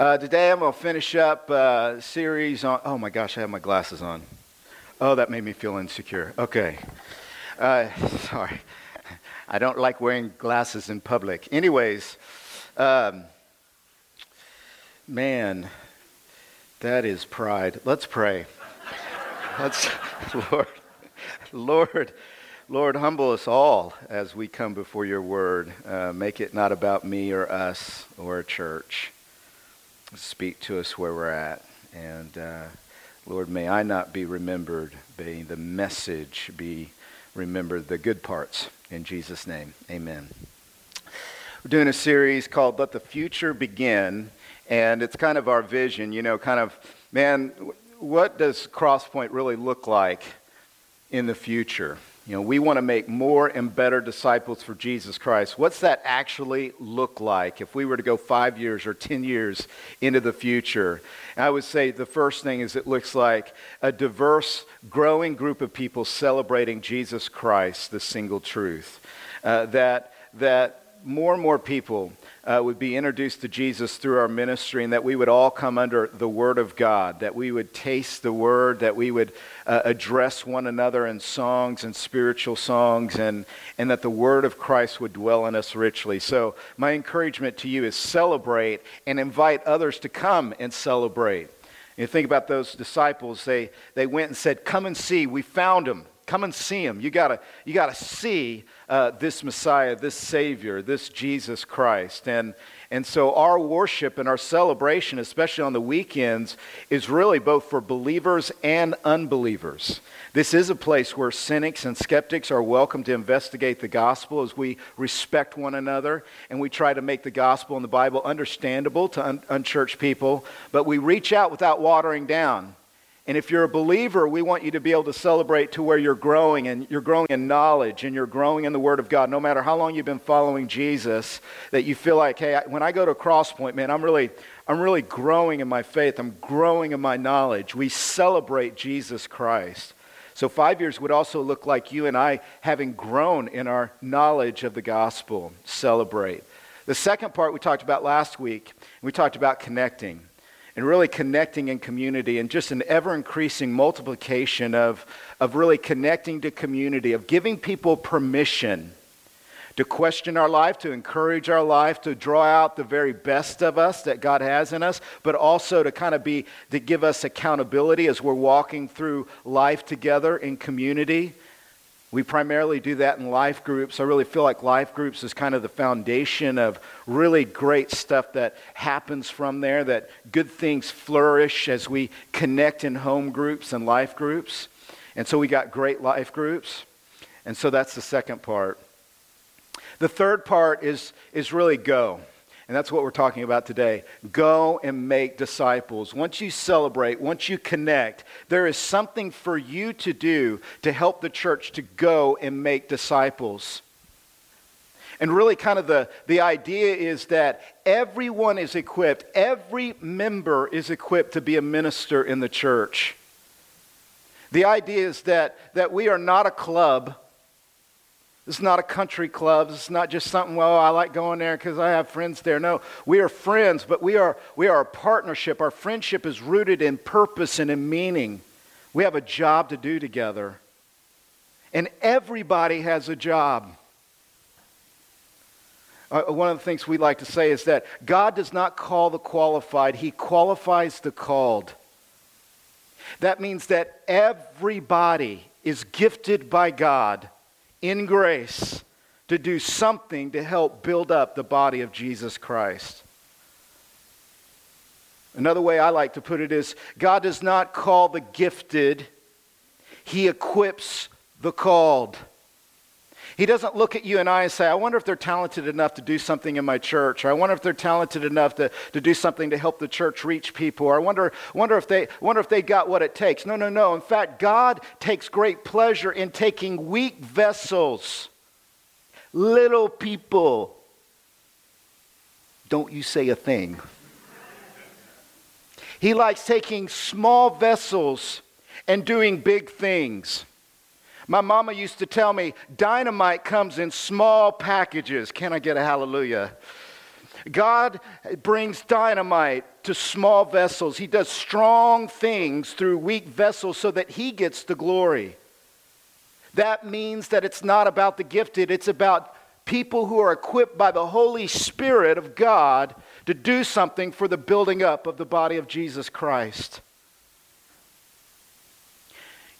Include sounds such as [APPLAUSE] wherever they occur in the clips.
Uh, today I'm going to finish up a series on. Oh my gosh, I have my glasses on. Oh, that made me feel insecure. Okay. Uh, sorry. [LAUGHS] I don't like wearing glasses in public. Anyways, um, man, that is pride. Let's pray. [LAUGHS] Let's, [LAUGHS] Lord, Lord, Lord, humble us all as we come before your word. Uh, make it not about me or us or a church. Speak to us where we're at. And uh, Lord, may I not be remembered, may the message be remembered, the good parts. In Jesus' name, amen. We're doing a series called Let the Future Begin. And it's kind of our vision, you know, kind of, man, what does Crosspoint really look like in the future? You know, we want to make more and better disciples for Jesus Christ. What's that actually look like if we were to go five years or 10 years into the future? I would say the first thing is it looks like a diverse, growing group of people celebrating Jesus Christ, the single truth. Uh, that, that more and more people uh, would be introduced to Jesus through our ministry and that we would all come under the Word of God, that we would taste the Word, that we would uh, address one another in songs and spiritual songs, and, and that the Word of Christ would dwell in us richly. So, my encouragement to you is celebrate and invite others to come and celebrate. You think about those disciples, they, they went and said, Come and see, we found him. Come and see him. You gotta, you gotta see uh, this Messiah, this Savior, this Jesus Christ. And, and so our worship and our celebration, especially on the weekends, is really both for believers and unbelievers. This is a place where cynics and skeptics are welcome to investigate the gospel as we respect one another and we try to make the gospel and the Bible understandable to un- unchurched people, but we reach out without watering down. And if you're a believer, we want you to be able to celebrate to where you're growing and you're growing in knowledge and you're growing in the Word of God. No matter how long you've been following Jesus, that you feel like, hey, when I go to Crosspoint, man, I'm really, I'm really growing in my faith. I'm growing in my knowledge. We celebrate Jesus Christ. So five years would also look like you and I having grown in our knowledge of the gospel. Celebrate. The second part we talked about last week, we talked about connecting and really connecting in community and just an ever increasing multiplication of, of really connecting to community, of giving people permission to question our life, to encourage our life, to draw out the very best of us that God has in us, but also to kind of be, to give us accountability as we're walking through life together in community. We primarily do that in life groups. I really feel like life groups is kind of the foundation of really great stuff that happens from there, that good things flourish as we connect in home groups and life groups. And so we got great life groups. And so that's the second part. The third part is, is really go. And that's what we're talking about today. Go and make disciples. Once you celebrate, once you connect, there is something for you to do to help the church to go and make disciples. And really, kind of the, the idea is that everyone is equipped, every member is equipped to be a minister in the church. The idea is that, that we are not a club is not a country club. Is not just something, well, I like going there because I have friends there. No, we are friends, but we are, we are a partnership. Our friendship is rooted in purpose and in meaning. We have a job to do together. And everybody has a job. Uh, one of the things we like to say is that God does not call the qualified, He qualifies the called. That means that everybody is gifted by God in grace to do something to help build up the body of Jesus Christ. Another way I like to put it is God does not call the gifted, He equips the called. He doesn't look at you and I and say, I wonder if they're talented enough to do something in my church, or I wonder if they're talented enough to, to do something to help the church reach people, or I wonder, wonder, if they, wonder if they got what it takes. No, no, no. In fact, God takes great pleasure in taking weak vessels, little people. Don't you say a thing. He likes taking small vessels and doing big things. My mama used to tell me dynamite comes in small packages. Can I get a hallelujah? God brings dynamite to small vessels. He does strong things through weak vessels so that He gets the glory. That means that it's not about the gifted, it's about people who are equipped by the Holy Spirit of God to do something for the building up of the body of Jesus Christ.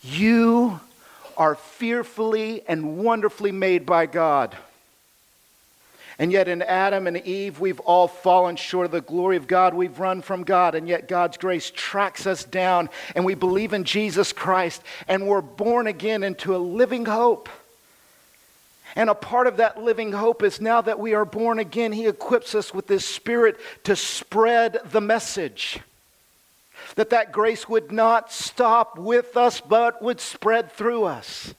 You are fearfully and wonderfully made by God. And yet, in Adam and Eve, we've all fallen short of the glory of God. We've run from God, and yet God's grace tracks us down, and we believe in Jesus Christ, and we're born again into a living hope. And a part of that living hope is now that we are born again, He equips us with His Spirit to spread the message. That that grace would not stop with us, but would spread through us.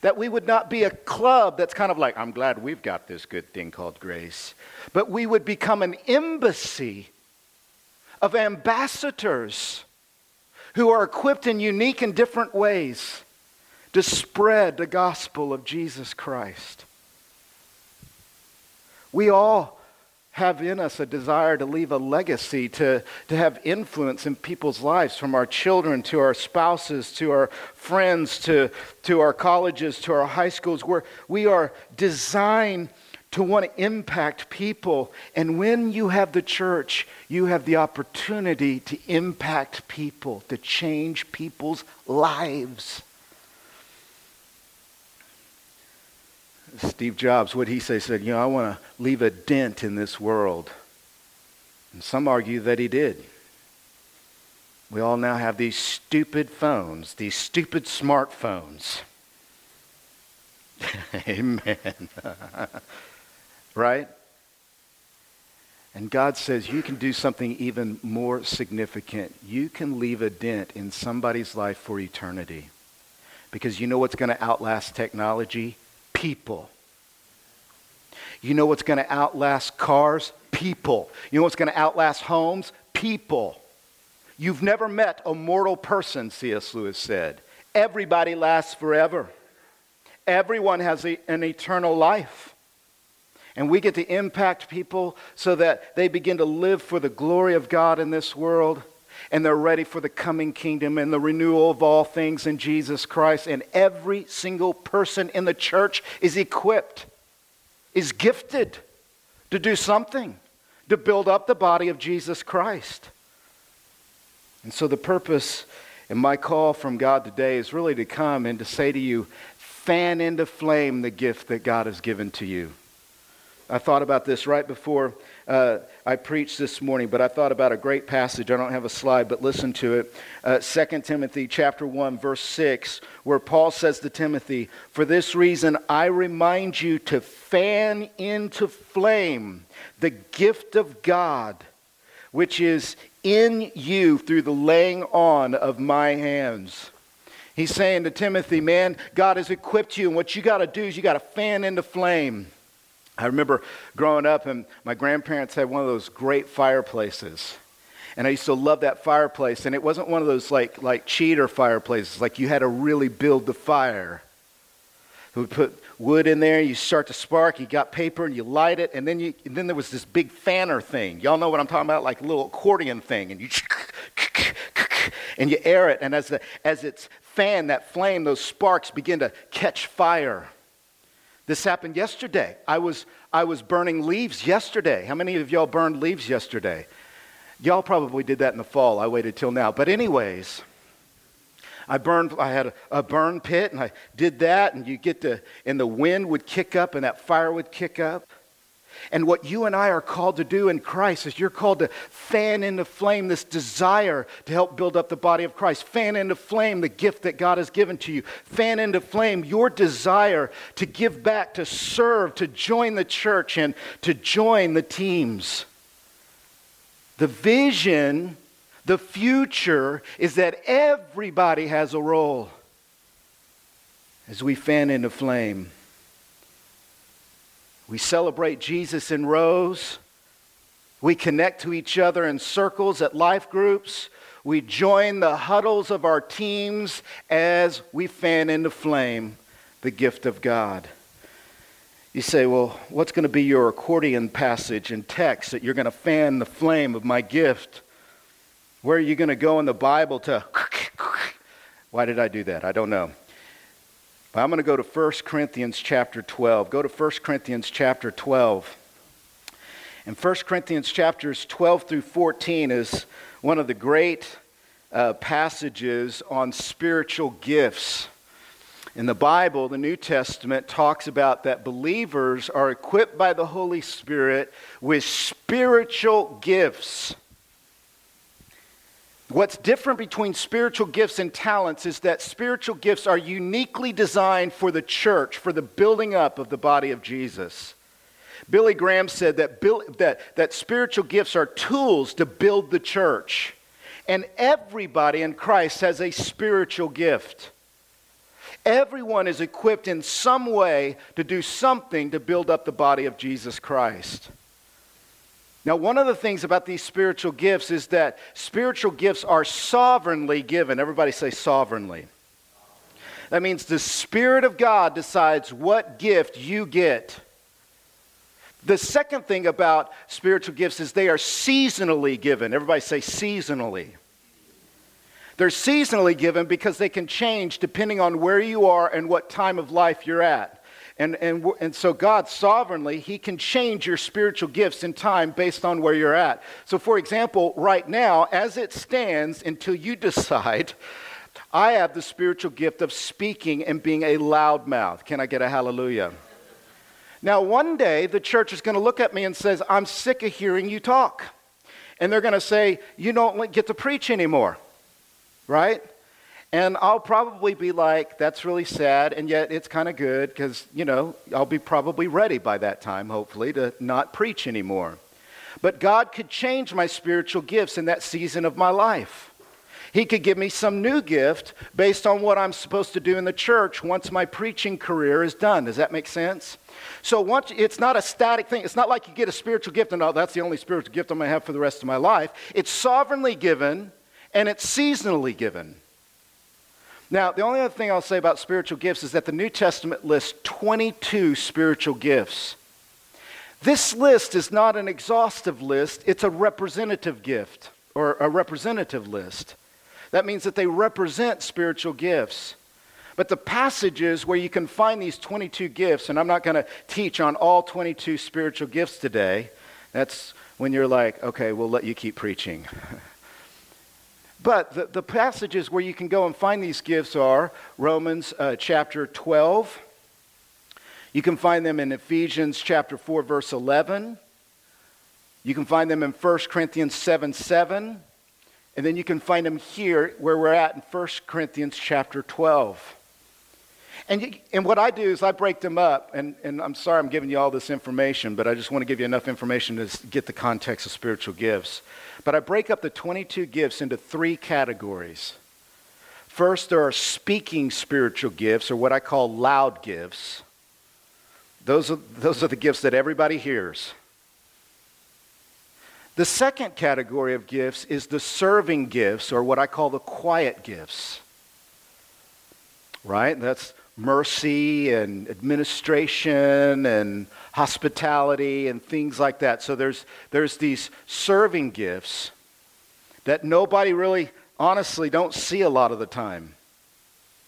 That we would not be a club that's kind of like, I'm glad we've got this good thing called grace, but we would become an embassy of ambassadors who are equipped in unique and different ways to spread the gospel of Jesus Christ. We all have in us a desire to leave a legacy, to, to have influence in people's lives, from our children to our spouses to our friends to, to our colleges to our high schools, where we are designed to want to impact people. And when you have the church, you have the opportunity to impact people, to change people's lives. Steve Jobs, what he say, said, you know, I want to leave a dent in this world. And some argue that he did. We all now have these stupid phones, these stupid smartphones. [LAUGHS] Amen. [LAUGHS] right? And God says you can do something even more significant. You can leave a dent in somebody's life for eternity. Because you know what's going to outlast technology? People. You know what's going to outlast cars? People. You know what's going to outlast homes? People. You've never met a mortal person, C.S. Lewis said. Everybody lasts forever. Everyone has a, an eternal life. And we get to impact people so that they begin to live for the glory of God in this world and they're ready for the coming kingdom and the renewal of all things in Jesus Christ. And every single person in the church is equipped, is gifted to do something to build up the body of Jesus Christ. And so, the purpose and my call from God today is really to come and to say to you, fan into flame the gift that God has given to you. I thought about this right before uh, I preached this morning, but I thought about a great passage. I don't have a slide, but listen to it. Uh, 2 Timothy chapter 1, verse 6, where Paul says to Timothy, For this reason I remind you to fan into flame the gift of God, which is in you through the laying on of my hands. He's saying to Timothy, man, God has equipped you, and what you got to do is you got to fan into flame. I remember growing up, and my grandparents had one of those great fireplaces. And I used to love that fireplace. And it wasn't one of those like, like cheater fireplaces, like you had to really build the fire. We put wood in there, you start to spark, you got paper, and you light it, and then, you, and then there was this big fanner thing. Y'all know what I'm talking about? Like a little accordion thing. And you, [LAUGHS] and you air it, and as, the, as it's fanned, that flame, those sparks begin to catch fire. This happened yesterday. I was, I was burning leaves yesterday. How many of y'all burned leaves yesterday? Y'all probably did that in the fall. I waited till now. But, anyways, I burned, I had a, a burn pit and I did that, and you get to, and the wind would kick up and that fire would kick up. And what you and I are called to do in Christ is you're called to fan into flame this desire to help build up the body of Christ. Fan into flame the gift that God has given to you. Fan into flame your desire to give back, to serve, to join the church, and to join the teams. The vision, the future, is that everybody has a role as we fan into flame. We celebrate Jesus in rows. We connect to each other in circles at life groups. We join the huddles of our teams as we fan into flame the gift of God. You say, well, what's going to be your accordion passage and text that you're going to fan the flame of my gift? Where are you going to go in the Bible to. [LAUGHS] Why did I do that? I don't know. I'm going to go to 1 Corinthians chapter 12. Go to 1 Corinthians chapter 12. And 1 Corinthians chapters 12 through 14 is one of the great uh, passages on spiritual gifts. In the Bible, the New Testament talks about that believers are equipped by the Holy Spirit with spiritual gifts. What's different between spiritual gifts and talents is that spiritual gifts are uniquely designed for the church, for the building up of the body of Jesus. Billy Graham said that, that, that spiritual gifts are tools to build the church. And everybody in Christ has a spiritual gift. Everyone is equipped in some way to do something to build up the body of Jesus Christ. Now, one of the things about these spiritual gifts is that spiritual gifts are sovereignly given. Everybody say sovereignly. That means the Spirit of God decides what gift you get. The second thing about spiritual gifts is they are seasonally given. Everybody say seasonally. They're seasonally given because they can change depending on where you are and what time of life you're at. And, and, and so, God sovereignly, He can change your spiritual gifts in time based on where you're at. So, for example, right now, as it stands, until you [LAUGHS] decide, I have the spiritual gift of speaking and being a loudmouth. Can I get a hallelujah? Now, one day, the church is going to look at me and says, I'm sick of hearing you talk. And they're going to say, You don't get to preach anymore right? And I'll probably be like, that's really sad, and yet it's kind of good because, you know, I'll be probably ready by that time, hopefully, to not preach anymore. But God could change my spiritual gifts in that season of my life. He could give me some new gift based on what I'm supposed to do in the church once my preaching career is done. Does that make sense? So once it's not a static thing. It's not like you get a spiritual gift and oh, that's the only spiritual gift I'm going to have for the rest of my life. It's sovereignly given and it's seasonally given. Now, the only other thing I'll say about spiritual gifts is that the New Testament lists 22 spiritual gifts. This list is not an exhaustive list, it's a representative gift or a representative list. That means that they represent spiritual gifts. But the passages where you can find these 22 gifts, and I'm not going to teach on all 22 spiritual gifts today, that's when you're like, okay, we'll let you keep preaching. [LAUGHS] But the, the passages where you can go and find these gifts are Romans uh, chapter 12. You can find them in Ephesians chapter 4, verse 11. You can find them in 1 Corinthians 7 7. And then you can find them here where we're at in 1 Corinthians chapter 12. And, you, and what I do is I break them up, and, and I'm sorry I'm giving you all this information, but I just want to give you enough information to get the context of spiritual gifts. But I break up the 22 gifts into three categories. First, there are speaking spiritual gifts, or what I call loud gifts. Those are, those are the gifts that everybody hears. The second category of gifts is the serving gifts, or what I call the quiet gifts. Right? That's mercy and administration and hospitality and things like that. So there's, there's these serving gifts that nobody really, honestly, don't see a lot of the time.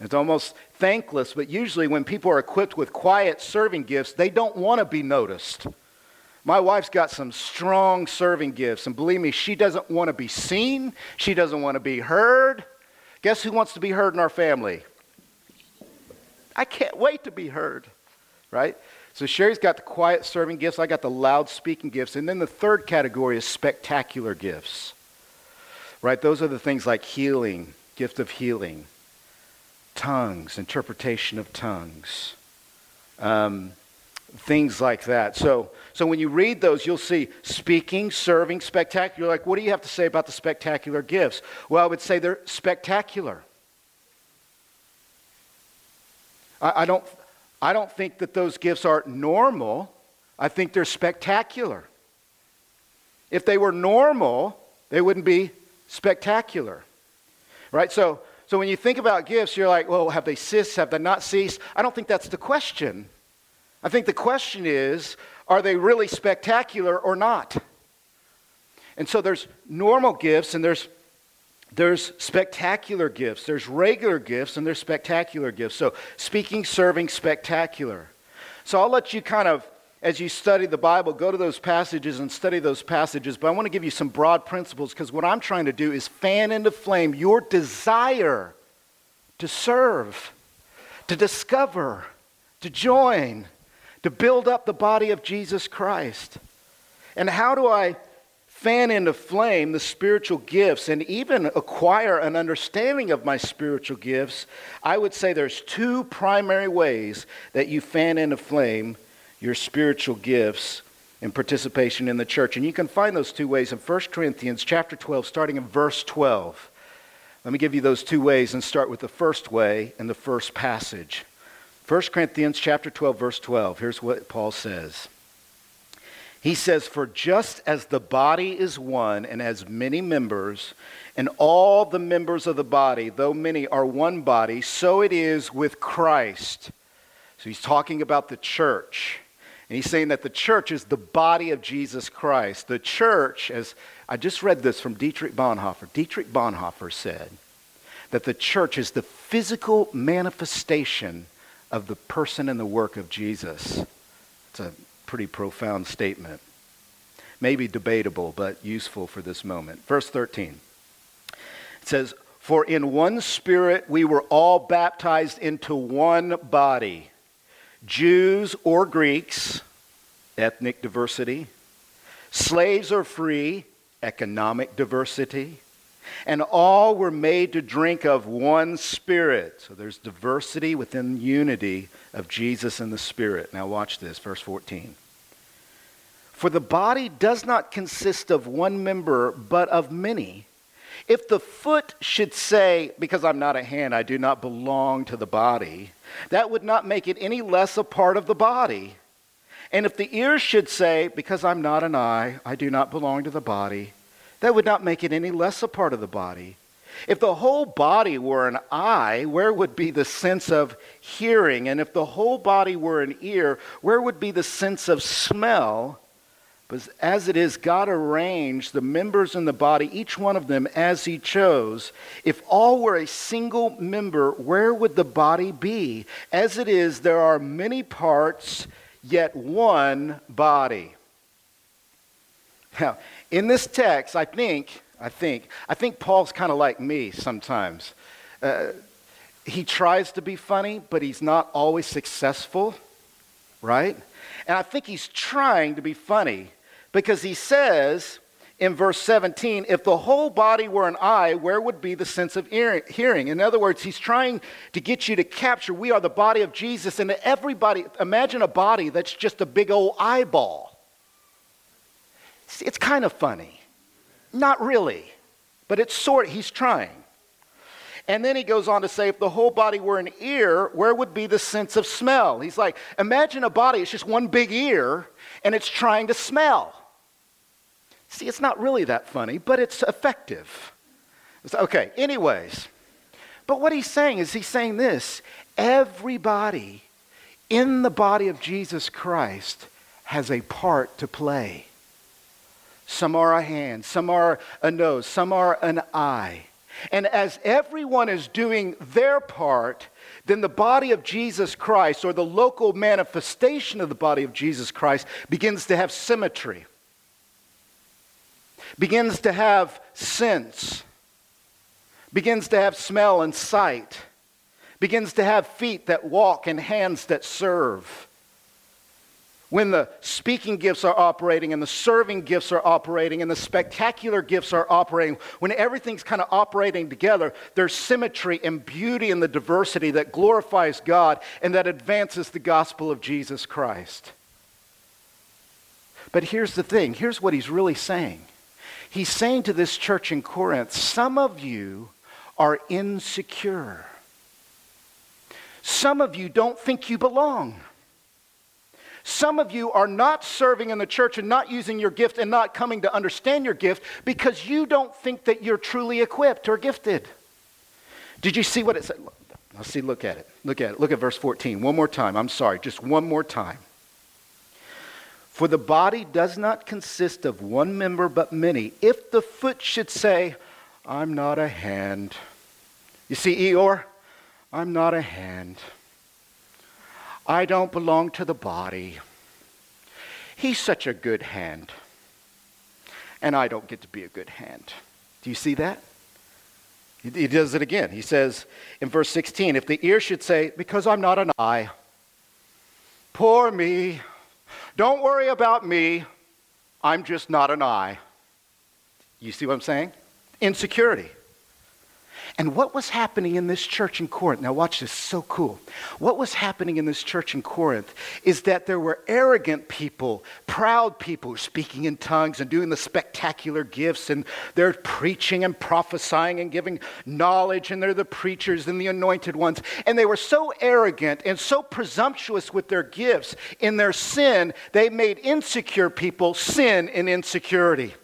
It's almost thankless, but usually when people are equipped with quiet serving gifts, they don't want to be noticed. My wife's got some strong serving gifts, and believe me, she doesn't want to be seen. She doesn't want to be heard. Guess who wants to be heard in our family? I can't wait to be heard, right? So Sherry's got the quiet serving gifts, I got the loud speaking gifts, and then the third category is spectacular gifts, right? Those are the things like healing, gift of healing, tongues, interpretation of tongues, um, things like that. So, so when you read those, you'll see speaking, serving, spectacular. You're Like, what do you have to say about the spectacular gifts? Well, I would say they're spectacular. I, I, don't, I don't think that those gifts are normal. I think they're spectacular. If they were normal, they wouldn't be spectacular. Right? So, so when you think about gifts, you're like, well, have they ceased? Have they not ceased? I don't think that's the question. I think the question is are they really spectacular or not? And so there's normal gifts and there's there's spectacular gifts. There's regular gifts and there's spectacular gifts. So speaking, serving, spectacular. So I'll let you kind of as you study the Bible, go to those passages and study those passages. But I want to give you some broad principles because what I'm trying to do is fan into flame your desire to serve, to discover, to join, to build up the body of Jesus Christ. And how do I fan into flame the spiritual gifts and even acquire an understanding of my spiritual gifts? I would say there's two primary ways that you fan into flame your spiritual gifts and participation in the church. And you can find those two ways in 1 Corinthians chapter 12, starting in verse 12. Let me give you those two ways and start with the first way in the first passage. 1 Corinthians chapter 12, verse 12. Here's what Paul says. He says, For just as the body is one and has many members, and all the members of the body, though many, are one body, so it is with Christ. So he's talking about the church. And he's saying that the church is the body of Jesus Christ. The church, as I just read this from Dietrich Bonhoeffer, Dietrich Bonhoeffer said that the church is the physical manifestation of the person and the work of Jesus. It's a pretty profound statement. Maybe debatable, but useful for this moment. Verse 13 it says, For in one spirit we were all baptized into one body Jews or Greeks, ethnic diversity, slaves or free, economic diversity, and all were made to drink of one Spirit. So there's diversity within unity of Jesus and the Spirit. Now, watch this, verse 14. For the body does not consist of one member, but of many. If the foot should say, Because I'm not a hand, I do not belong to the body, that would not make it any less a part of the body. And if the ear should say, Because I'm not an eye, I do not belong to the body, that would not make it any less a part of the body. If the whole body were an eye, where would be the sense of hearing? And if the whole body were an ear, where would be the sense of smell? But as it is, God arranged the members in the body, each one of them as He chose. If all were a single member, where would the body be? As it is, there are many parts, yet one body. Now, in this text, I think, I think, I think Paul's kind of like me sometimes. Uh, he tries to be funny, but he's not always successful, right? And I think he's trying to be funny because he says in verse 17, if the whole body were an eye, where would be the sense of hearing? In other words, he's trying to get you to capture we are the body of Jesus, and everybody, imagine a body that's just a big old eyeball. It's kind of funny. Not really, but it's sort, he's trying. And then he goes on to say, if the whole body were an ear, where would be the sense of smell? He's like, imagine a body, it's just one big ear, and it's trying to smell. See, it's not really that funny, but it's effective. It's, okay, anyways. But what he's saying is, he's saying this everybody in the body of Jesus Christ has a part to play. Some are a hand, some are a nose, some are an eye. And as everyone is doing their part, then the body of Jesus Christ, or the local manifestation of the body of Jesus Christ, begins to have symmetry, begins to have sense, begins to have smell and sight, begins to have feet that walk and hands that serve when the speaking gifts are operating and the serving gifts are operating and the spectacular gifts are operating, when everything's kind of operating together, there's symmetry and beauty in the diversity that glorifies God and that advances the gospel of Jesus Christ. But here's the thing here's what he's really saying. He's saying to this church in Corinth, some of you are insecure. Some of you don't think you belong. Some of you are not serving in the church and not using your gift and not coming to understand your gift because you don't think that you're truly equipped or gifted. Did you see what it said? Let's see, look at it. Look at it. Look at verse 14. One more time. I'm sorry, just one more time. For the body does not consist of one member but many. If the foot should say, I'm not a hand. You see, Eeyore, I'm not a hand. I don't belong to the body. He's such a good hand. And I don't get to be a good hand. Do you see that? He does it again. He says in verse 16, if the ear should say, Because I'm not an eye, poor me, don't worry about me. I'm just not an eye. You see what I'm saying? Insecurity. And what was happening in this church in Corinth, now watch this, so cool. What was happening in this church in Corinth is that there were arrogant people, proud people speaking in tongues and doing the spectacular gifts, and they're preaching and prophesying and giving knowledge, and they're the preachers and the anointed ones. And they were so arrogant and so presumptuous with their gifts in their sin, they made insecure people sin in insecurity.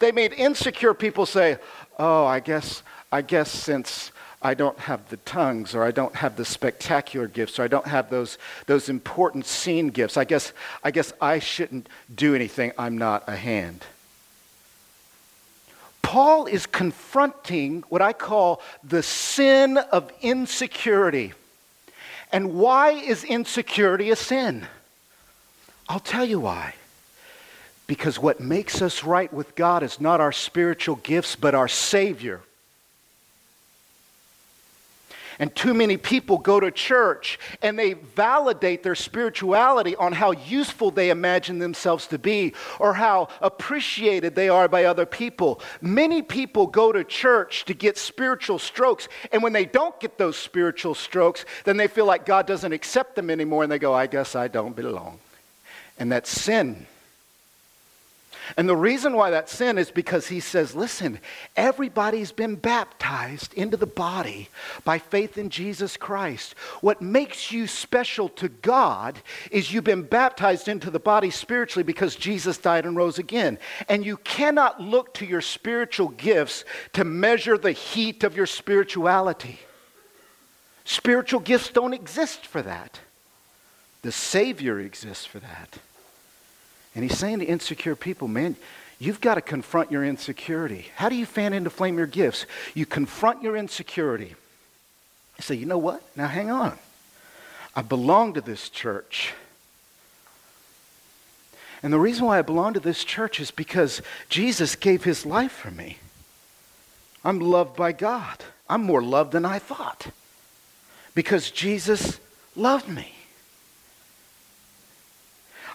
They made insecure people say, Oh, I guess I guess since I don't have the tongues or I don't have the spectacular gifts or I don't have those, those important seen gifts, I guess, I guess I shouldn't do anything. I'm not a hand. Paul is confronting what I call the sin of insecurity. And why is insecurity a sin? I'll tell you why. Because what makes us right with God is not our spiritual gifts, but our Savior. And too many people go to church and they validate their spirituality on how useful they imagine themselves to be or how appreciated they are by other people. Many people go to church to get spiritual strokes, and when they don't get those spiritual strokes, then they feel like God doesn't accept them anymore and they go, I guess I don't belong. And that's sin. And the reason why that's sin is because he says, listen, everybody's been baptized into the body by faith in Jesus Christ. What makes you special to God is you've been baptized into the body spiritually because Jesus died and rose again. And you cannot look to your spiritual gifts to measure the heat of your spirituality. Spiritual gifts don't exist for that. The Savior exists for that. And he's saying to insecure people, man, you've got to confront your insecurity. How do you fan into flame your gifts? You confront your insecurity. You say, you know what? Now hang on. I belong to this church. And the reason why I belong to this church is because Jesus gave his life for me. I'm loved by God. I'm more loved than I thought because Jesus loved me.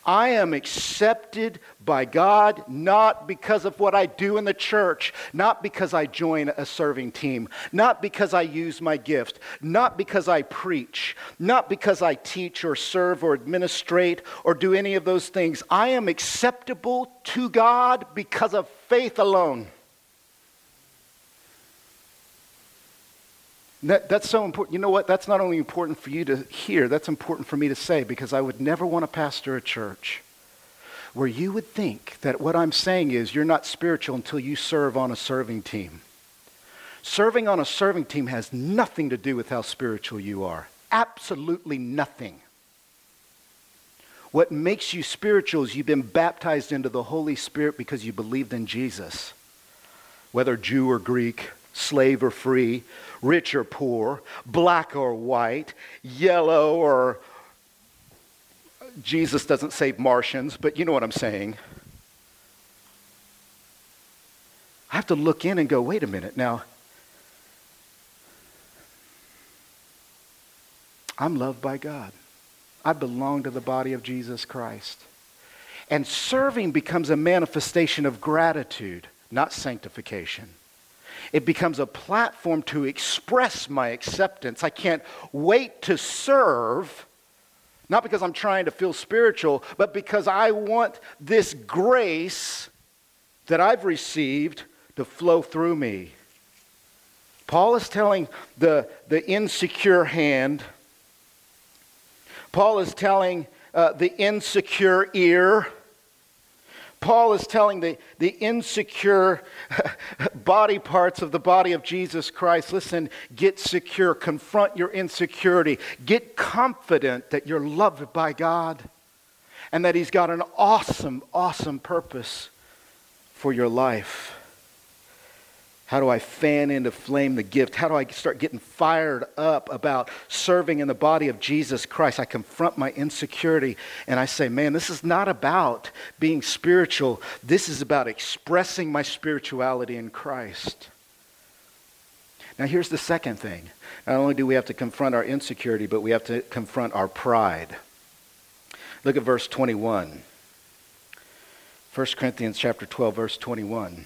I am accepted by God not because of what I do in the church, not because I join a serving team, not because I use my gift, not because I preach, not because I teach or serve or administrate or do any of those things. I am acceptable to God because of faith alone. That, that's so important. You know what? That's not only important for you to hear, that's important for me to say because I would never want to pastor a church where you would think that what I'm saying is you're not spiritual until you serve on a serving team. Serving on a serving team has nothing to do with how spiritual you are. Absolutely nothing. What makes you spiritual is you've been baptized into the Holy Spirit because you believed in Jesus. Whether Jew or Greek, slave or free, rich or poor, black or white, yellow or Jesus doesn't save Martians, but you know what I'm saying. I have to look in and go, wait a minute now. I'm loved by God. I belong to the body of Jesus Christ. And serving becomes a manifestation of gratitude, not sanctification. It becomes a platform to express my acceptance. I can't wait to serve, not because I'm trying to feel spiritual, but because I want this grace that I've received to flow through me. Paul is telling the, the insecure hand, Paul is telling uh, the insecure ear, Paul is telling the, the insecure [LAUGHS] body parts of the body of Jesus Christ listen, get secure, confront your insecurity, get confident that you're loved by God. and that He's got an awesome, awesome purpose for your life. How do I fan into flame the gift? How do I start getting fired up about serving in the body of Jesus Christ? I confront my insecurity and I say, man, this is not about being spiritual. This is about expressing my spirituality in Christ. Now, here's the second thing. Not only do we have to confront our insecurity, but we have to confront our pride. Look at verse 21. 1 Corinthians chapter 12 verse 21.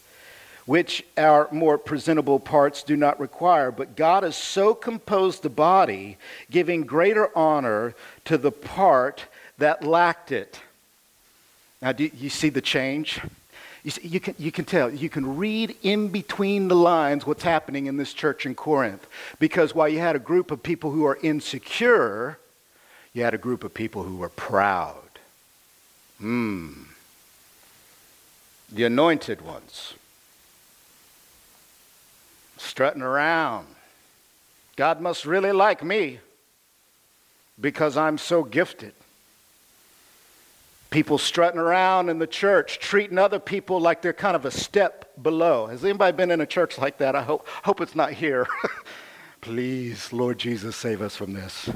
which our more presentable parts do not require. But God has so composed the body, giving greater honor to the part that lacked it. Now, do you see the change? You, see, you, can, you can tell, you can read in between the lines what's happening in this church in Corinth. Because while you had a group of people who are insecure, you had a group of people who were proud. Hmm. The anointed ones. Strutting around. God must really like me because I'm so gifted people strutting around in the church, treating other people like they're kind of a step below. Has anybody been in a church like that? I hope, hope it's not here. [LAUGHS] Please, Lord Jesus, save us from this.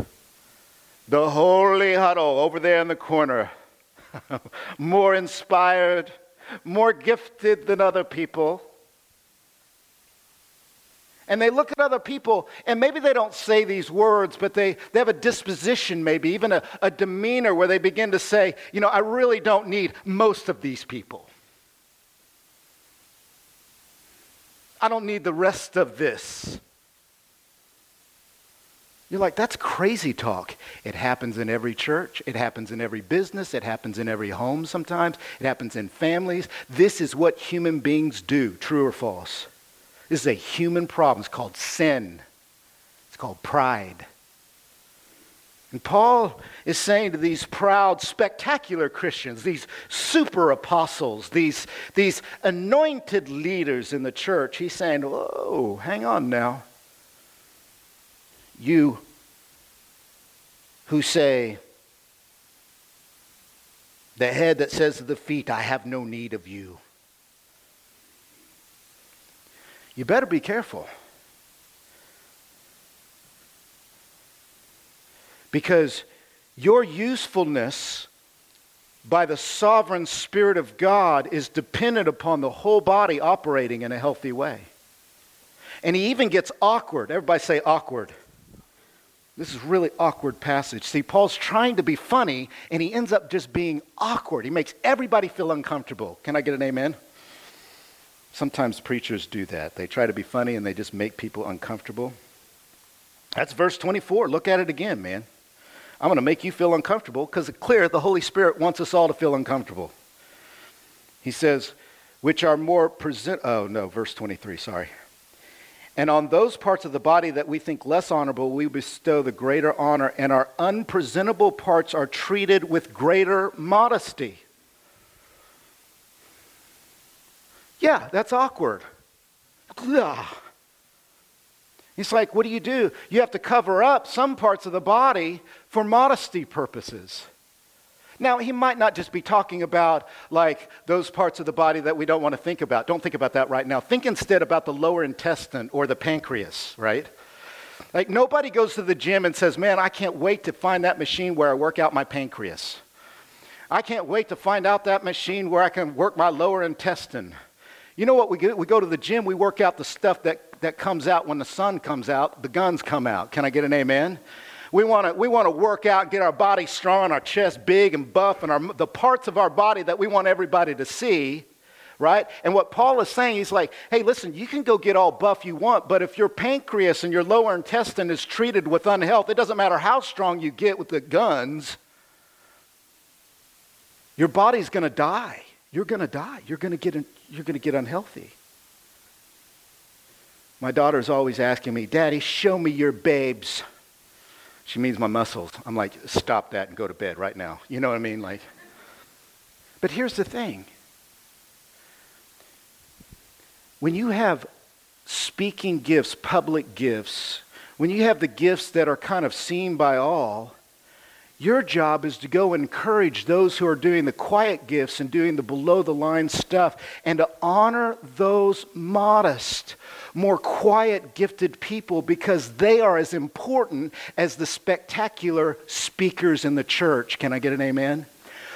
The holy huddle over there in the corner, [LAUGHS] more inspired, more gifted than other people and they look at other people, and maybe they don't say these words, but they, they have a disposition, maybe even a, a demeanor where they begin to say, You know, I really don't need most of these people. I don't need the rest of this. You're like, that's crazy talk. It happens in every church. It happens in every business. It happens in every home sometimes. It happens in families. This is what human beings do, true or false. This is a human problem. It's called sin, it's called pride. And Paul is saying to these proud, spectacular Christians, these super apostles, these, these anointed leaders in the church, he's saying, Whoa, hang on now. You who say, the head that says to the feet, I have no need of you. You better be careful. Because your usefulness by the sovereign Spirit of God is dependent upon the whole body operating in a healthy way. And he even gets awkward. Everybody say awkward. This is really awkward passage. See, Paul's trying to be funny, and he ends up just being awkward. He makes everybody feel uncomfortable. Can I get an amen? Sometimes preachers do that. They try to be funny and they just make people uncomfortable. That's verse 24. Look at it again, man. I'm going to make you feel uncomfortable because it's clear the Holy Spirit wants us all to feel uncomfortable. He says, which are more present. Oh, no, verse 23, sorry. And on those parts of the body that we think less honorable, we bestow the greater honor, and our unpresentable parts are treated with greater modesty. Yeah, that's awkward. Ugh. It's like, what do you do? You have to cover up some parts of the body for modesty purposes. Now, he might not just be talking about like those parts of the body that we don't want to think about. Don't think about that right now. Think instead about the lower intestine or the pancreas, right? Like nobody goes to the gym and says, Man, I can't wait to find that machine where I work out my pancreas. I can't wait to find out that machine where I can work my lower intestine. You know what we? We go to the gym, we work out the stuff that, that comes out when the sun comes out, the guns come out. Can I get an amen? We want to we want to work out, get our body strong, our chest big and buff, and our, the parts of our body that we want everybody to see. right? And what Paul is saying, he's like, hey, listen, you can go get all buff you want, but if your pancreas and your lower intestine is treated with unhealth, it doesn't matter how strong you get with the guns, your body's going to die. You're going to die. You're going to get you're going to get unhealthy. My daughter's always asking me, "Daddy, show me your babes." She means my muscles. I'm like, "Stop that and go to bed right now." You know what I mean? Like But here's the thing. When you have speaking gifts, public gifts, when you have the gifts that are kind of seen by all, your job is to go encourage those who are doing the quiet gifts and doing the below the line stuff and to honor those modest, more quiet, gifted people because they are as important as the spectacular speakers in the church. Can I get an amen?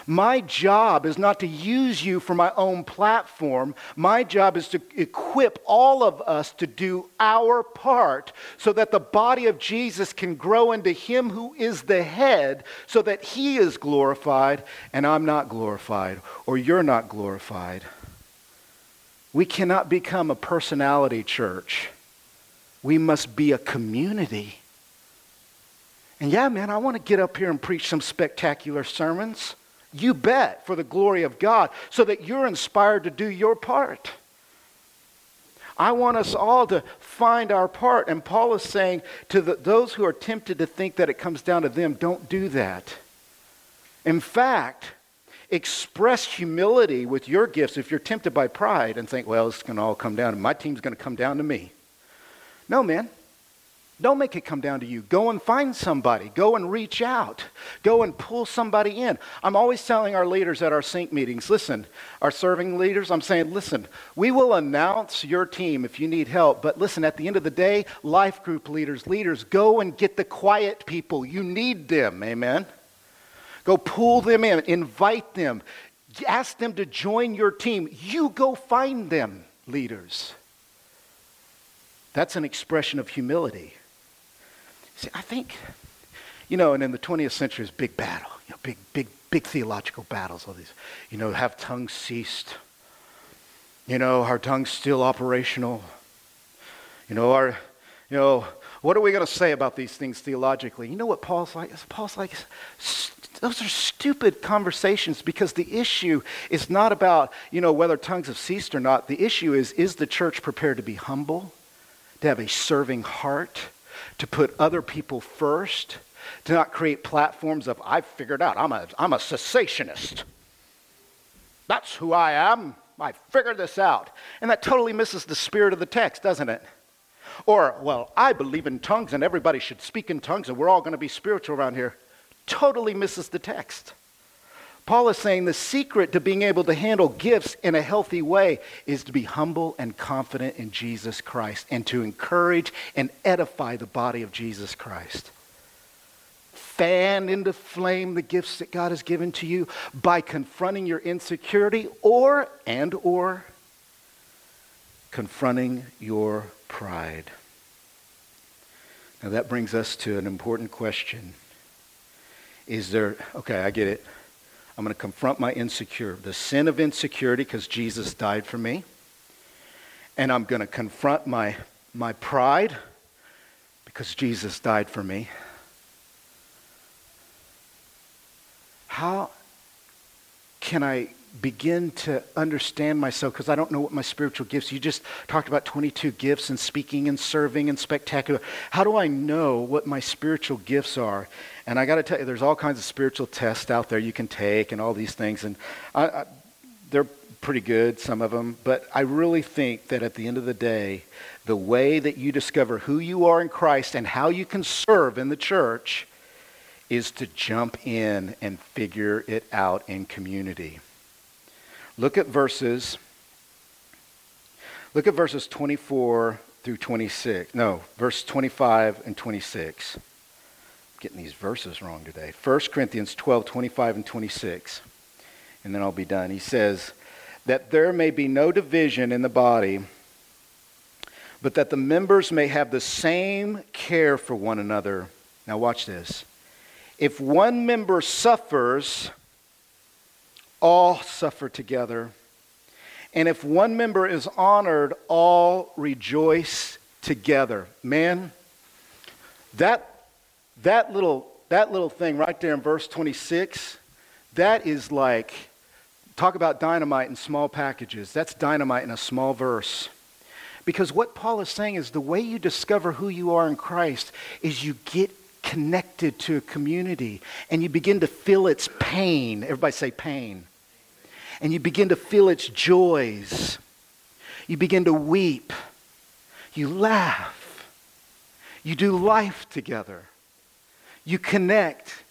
My job is not to use you for my own platform. My job is to equip all of us to do our part so that the body of Jesus can grow into Him who is the head, so that He is glorified and I'm not glorified or you're not glorified. We cannot become a personality church. We must be a community. And yeah, man, I want to get up here and preach some spectacular sermons. You bet, for the glory of God, so that you're inspired to do your part. I want us all to find our part. And Paul is saying to the, those who are tempted to think that it comes down to them, don't do that. In fact, express humility with your gifts if you're tempted by pride and think, well, it's going to all come down my team's going to come down to me. No, man. Don't make it come down to you. Go and find somebody. Go and reach out. Go and pull somebody in. I'm always telling our leaders at our sync meetings listen, our serving leaders, I'm saying, listen, we will announce your team if you need help. But listen, at the end of the day, life group leaders, leaders, go and get the quiet people. You need them. Amen. Go pull them in, invite them, ask them to join your team. You go find them, leaders. That's an expression of humility. See, I think, you know, and in the 20th century, is big battle, you know, big, big, big theological battles. All these, you know, have tongues ceased? You know, our tongues still operational? You know, our, you know, what are we going to say about these things theologically? You know what Paul's like? Paul's like, those are stupid conversations because the issue is not about, you know, whether tongues have ceased or not. The issue is, is the church prepared to be humble, to have a serving heart? To put other people first, to not create platforms of, I've figured out, I'm a, I'm a cessationist. That's who I am. I figured this out. And that totally misses the spirit of the text, doesn't it? Or, well, I believe in tongues and everybody should speak in tongues and we're all going to be spiritual around here. Totally misses the text. Paul is saying the secret to being able to handle gifts in a healthy way is to be humble and confident in Jesus Christ and to encourage and edify the body of Jesus Christ. Fan into flame the gifts that God has given to you by confronting your insecurity or and or confronting your pride. Now that brings us to an important question. Is there okay, I get it. I'm going to confront my insecure, the sin of insecurity, because Jesus died for me. And I'm going to confront my, my pride, because Jesus died for me. How can I begin to understand myself because I don't know what my spiritual gifts. You just talked about 22 gifts and speaking and serving and spectacular. How do I know what my spiritual gifts are? And I got to tell you, there's all kinds of spiritual tests out there you can take and all these things, and I, I, they're pretty good, some of them. But I really think that at the end of the day, the way that you discover who you are in Christ and how you can serve in the church is to jump in and figure it out in community. Look at verses Look at verses 24 through 26. No, verse 25 and 26. I'm getting these verses wrong today. 1 Corinthians 12, 25 and 26. And then I'll be done. He says, That there may be no division in the body, but that the members may have the same care for one another. Now, watch this. If one member suffers, all suffer together. And if one member is honored, all rejoice together. Man, that, that, little, that little thing right there in verse 26, that is like, talk about dynamite in small packages. That's dynamite in a small verse. Because what Paul is saying is the way you discover who you are in Christ is you get connected to a community and you begin to feel its pain. Everybody say pain. And you begin to feel its joys. You begin to weep. You laugh. You do life together. You connect.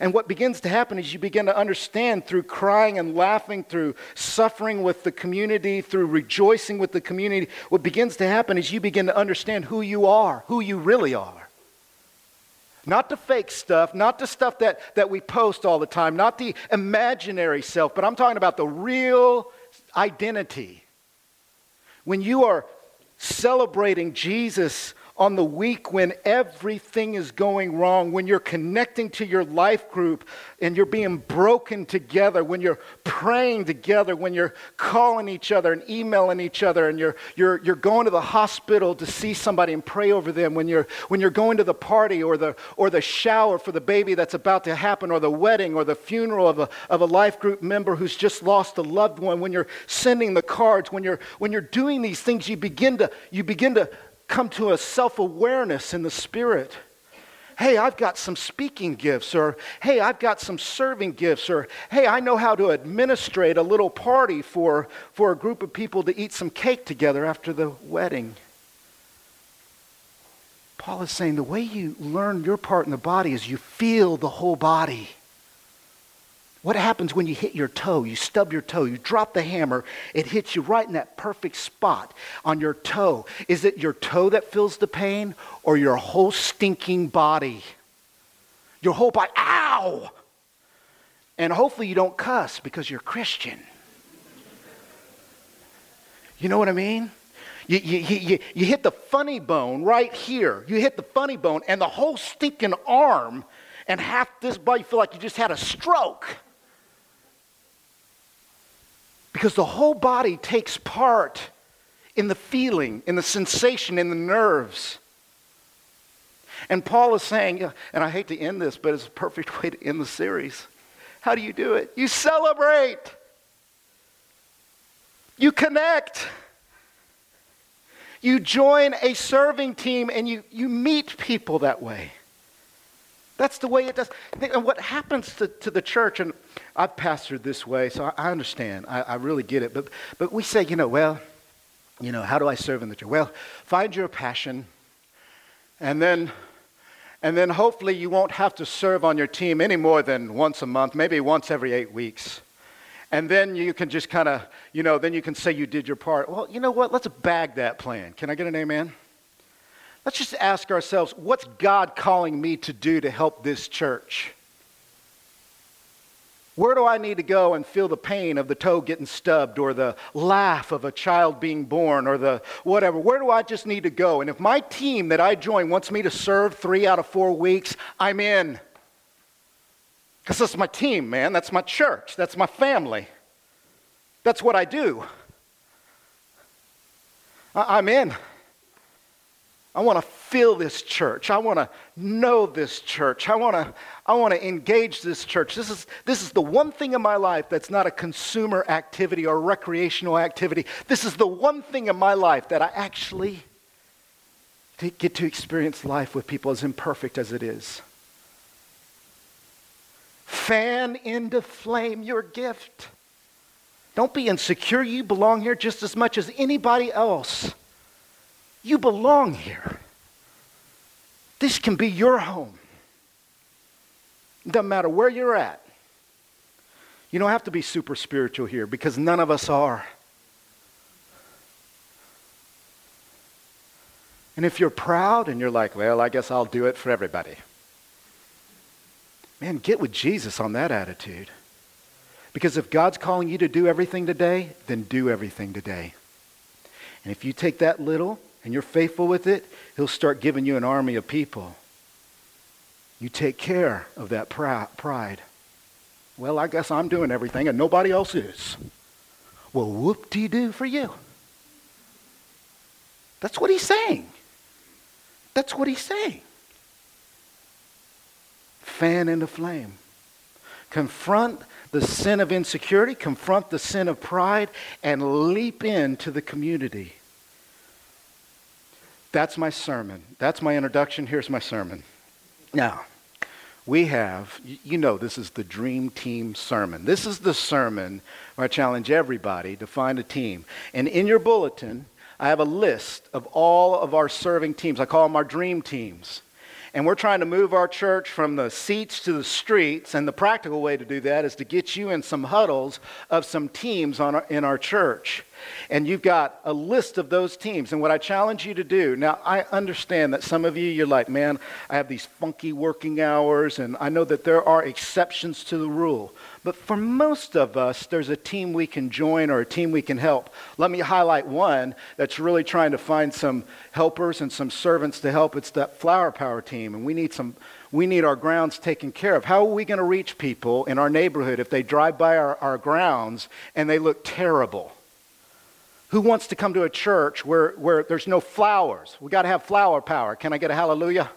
And what begins to happen is you begin to understand through crying and laughing, through suffering with the community, through rejoicing with the community. What begins to happen is you begin to understand who you are, who you really are. Not the fake stuff, not the stuff that, that we post all the time, not the imaginary self, but I'm talking about the real identity. When you are celebrating Jesus on the week when everything is going wrong, when you're connecting to your life group and you're being broken together, when you're praying together, when you're calling each other and emailing each other, and you're, you're, you're going to the hospital to see somebody and pray over them, when you're, when you're going to the party or the, or the shower for the baby that's about to happen, or the wedding or the funeral of a, of a life group member who's just lost a loved one, when you're sending the cards, when you're, when you're doing these things, you begin to, you begin to come to a self awareness in the Spirit. Hey, I've got some speaking gifts, or hey, I've got some serving gifts, or hey, I know how to administrate a little party for, for a group of people to eat some cake together after the wedding. Paul is saying the way you learn your part in the body is you feel the whole body. What happens when you hit your toe? You stub your toe, you drop the hammer, it hits you right in that perfect spot on your toe. Is it your toe that feels the pain or your whole stinking body? Your whole body, ow! And hopefully you don't cuss because you're Christian. You know what I mean? You, you, you, you hit the funny bone right here. You hit the funny bone, and the whole stinking arm and half this body feel like you just had a stroke. Because the whole body takes part in the feeling, in the sensation, in the nerves. And Paul is saying, and I hate to end this, but it's a perfect [LAUGHS] way to end the series. How do you do it? You celebrate, you connect, you join a serving team, and you, you meet people that way. That's the way it does. And what happens to, to the church, and I've pastored this way, so I, I understand. I, I, really get it. But, but we say, you know, well, you know, how do I serve in the church? Well, find your passion, and then, and then hopefully you won't have to serve on your team any more than once a month, maybe once every eight weeks. And then you can just kind of, you know, then you can say you did your part. Well, you know what? Let's bag that plan. Can I get an amen? Let's just ask ourselves what's God calling me to do to help this church? Where do I need to go and feel the pain of the toe getting stubbed or the laugh of a child being born or the whatever? Where do I just need to go? And if my team that I join wants me to serve three out of four weeks, I'm in. Because that's my team, man. That's my church. That's my family. That's what I do. I'm in. I want to feel this church. I want to know this church. I want to I want to engage this church. This is this is the one thing in my life that's not a consumer activity or recreational activity. This is the one thing in my life that I actually get to experience life with people as imperfect as it is. Fan into flame your gift. Don't be insecure. You belong here just as much as anybody else. You belong here. This can be your home. Doesn't matter where you're at. You don't have to be super spiritual here because none of us are. And if you're proud and you're like, well, I guess I'll do it for everybody. Man, get with Jesus on that attitude. Because if God's calling you to do everything today, then do everything today. And if you take that little and you're faithful with it, He'll start giving you an army of people. You take care of that pride. Well, I guess I'm doing everything and nobody else is. Well, whoop de doo for you. That's what he's saying. That's what he's saying. Fan into flame. Confront the sin of insecurity, confront the sin of pride, and leap into the community. That's my sermon. That's my introduction. Here's my sermon. Now, we have, you know, this is the Dream Team sermon. This is the sermon where I challenge everybody to find a team. And in your bulletin, I have a list of all of our serving teams. I call them our dream teams. And we're trying to move our church from the seats to the streets. And the practical way to do that is to get you in some huddles of some teams our, in our church. And you've got a list of those teams. And what I challenge you to do now, I understand that some of you, you're like, man, I have these funky working hours. And I know that there are exceptions to the rule. But for most of us, there's a team we can join or a team we can help. Let me highlight one that's really trying to find some helpers and some servants to help. It's that flower power team, and we need some. We need our grounds taken care of. How are we going to reach people in our neighborhood if they drive by our, our grounds and they look terrible? Who wants to come to a church where, where there's no flowers? We got to have flower power. Can I get a hallelujah?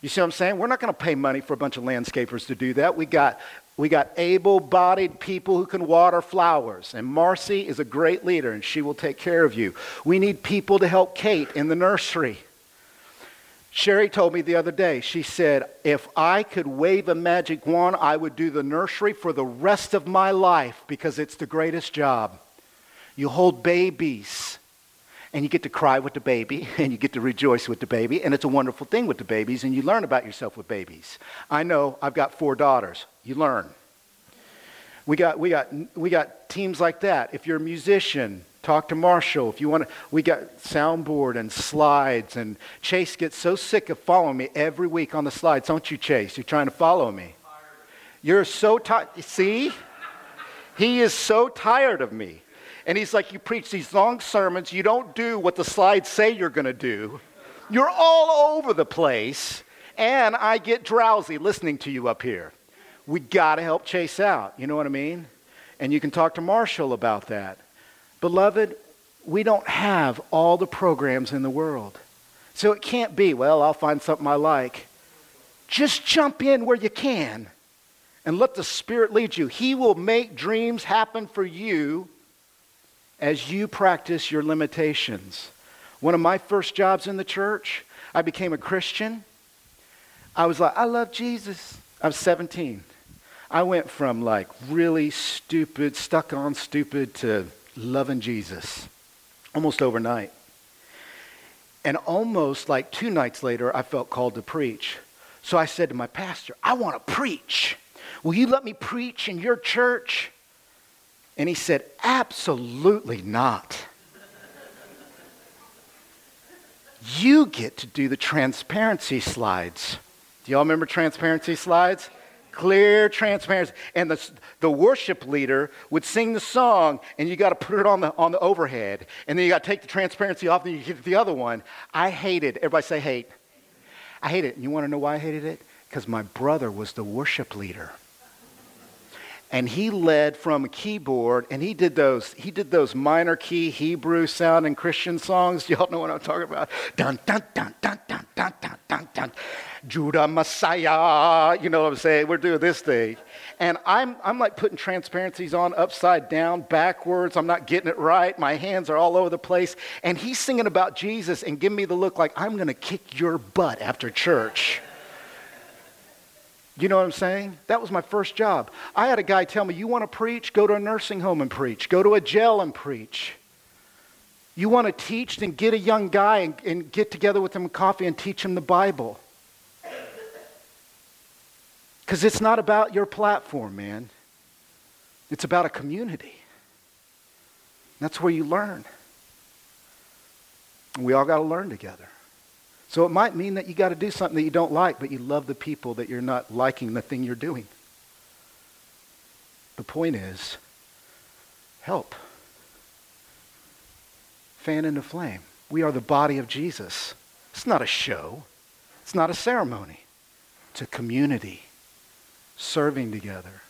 You see what I'm saying? We're not going to pay money for a bunch of landscapers to do that. We got we got able bodied people who can water flowers. And Marcy is a great leader, and she will take care of you. We need people to help Kate in the nursery. Sherry told me the other day, she said, if I could wave a magic wand, I would do the nursery for the rest of my life because it's the greatest job. You hold babies and you get to cry with the baby [LAUGHS] and you get to rejoice with the baby and it's a wonderful thing with the babies and you learn about yourself with babies. I know i've got four daughters. You learn. We got we got we got teams like that. If you're a musician talk to marshall. If you want to we got soundboard and slides and chase gets so sick of following me every week on the slides. Don't you chase? You're trying to follow me. You're so tired see? He is so tired of me and he's like, You preach these long sermons, you don't do what the slides say you're going to do. You're all over the place, and I get drowsy listening to you up here. We got to help Chase out. You know what I mean? And you can talk to Marshall about that. Beloved, we don't have all the programs in the world. So it can't be, well, I'll find something I like. Just jump in where you can and let the Spirit lead you. He will make dreams happen for you as you practice your limitations. One of my first jobs in the church, I became a Christian. I was like, I love Jesus. I was 17. I went from like really stupid, stuck on stupid to loving Jesus almost overnight. And almost like two nights later, I felt called to preach. So I said to my pastor, I want to preach. Will you let me preach in your church? And he said, Absolutely not. you get to do the transparency slides. Do y'all remember transparency slides? Clear transparency. And the, the worship leader would sing the song, and you got to put it on the, on the overhead. And then you got to take the transparency off, and you get the other one. I hated, everybody say hate. I hate it. And you want to know why I hated it? Because my brother was the worship leader and he led from a keyboard and he did those he did those minor key hebrew sounding christian songs. [LAUGHS] Y'all know what i'm talking about. Dun dun dun dun dun dun dun dun dun. Judah messiah. You know what i'm saying? We're doing this thing. And i'm i'm like putting transparencies on upside down backwards. I'm not getting it right. My hands are all over the place. And he's singing about jesus and giving me the look like i'm going to kick your butt after church you know what I'm saying? That was my first job. I had a guy tell me, You want to preach? Go to a nursing home and preach. Go to a jail and preach. You want to teach? Then get a young guy and, and get together with him coffee and teach him the Bible. Because it's not about your platform, man. It's about a community. That's where you learn. we all got to learn together. So it might mean that you got to do something that you don't like, but you love the people that you're not liking the thing you're doing. The point is, help. Fan into flame. We are the body of Jesus. It's not a show. It's not a ceremony. It's a community serving together.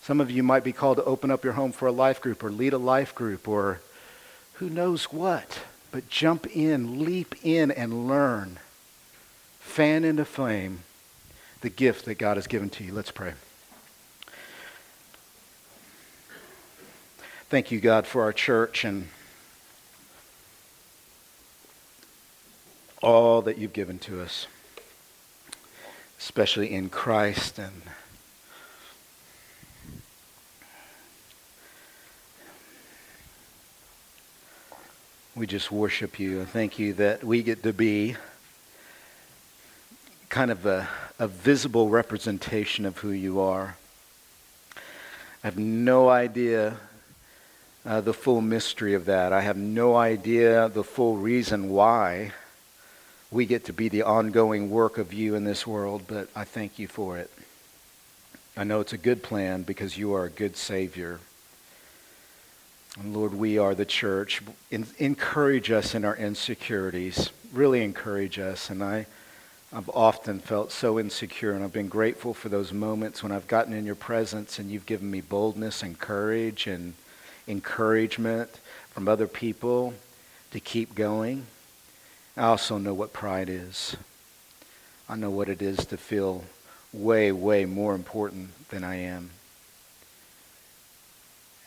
Some of you might be called to open up your home for a life group or lead a life group or who knows what. But jump in, leap in, and learn. Fan into flame the gift that God has given to you. Let's pray. Thank you, God, for our church and all that you've given to us, especially in Christ and we just worship you and thank you that we get to be kind of a, a visible representation of who you are. I have no idea uh, the full mystery of that. I have no idea the full reason why we get to be the ongoing work of you in this world, but I thank you for it. I know it's a good plan because you are a good Savior. And Lord, we are the church. encourage us in our insecurities. Really encourage us. And I, I've often felt so insecure, and I've been grateful for those moments when I've gotten in your presence and you've given me boldness and courage and encouragement from other people to keep going. I also know what pride is. I know what it is to feel way, way more important than I am.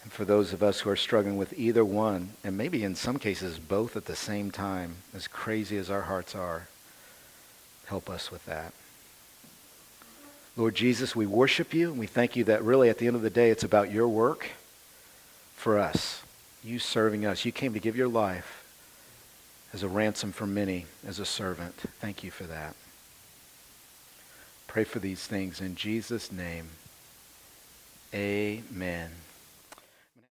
And for those of us who are struggling with either one, and maybe in some cases both at the same time, as crazy as our hearts are, help us with that. Lord Jesus, we worship you and we thank you that really at the end of the day it's about your work for us, you serving us. You came to give your life as a ransom for many, as a servant. Thank you for that. Pray for these things in Jesus' name. Amen.